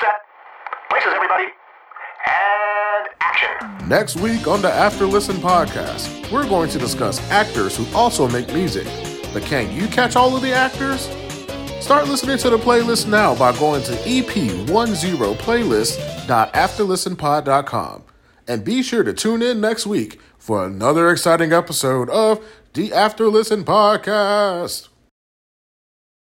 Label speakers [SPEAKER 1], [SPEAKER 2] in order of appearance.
[SPEAKER 1] set. Places, everybody. And action.
[SPEAKER 2] Next week on the After Listen podcast, we're going to discuss actors who also make music. But can you catch all of the actors? Start listening to the playlist now by going to ep10playlist.afterlistenpod.com. And be sure to tune in next week for another exciting episode of the After Listen Podcast.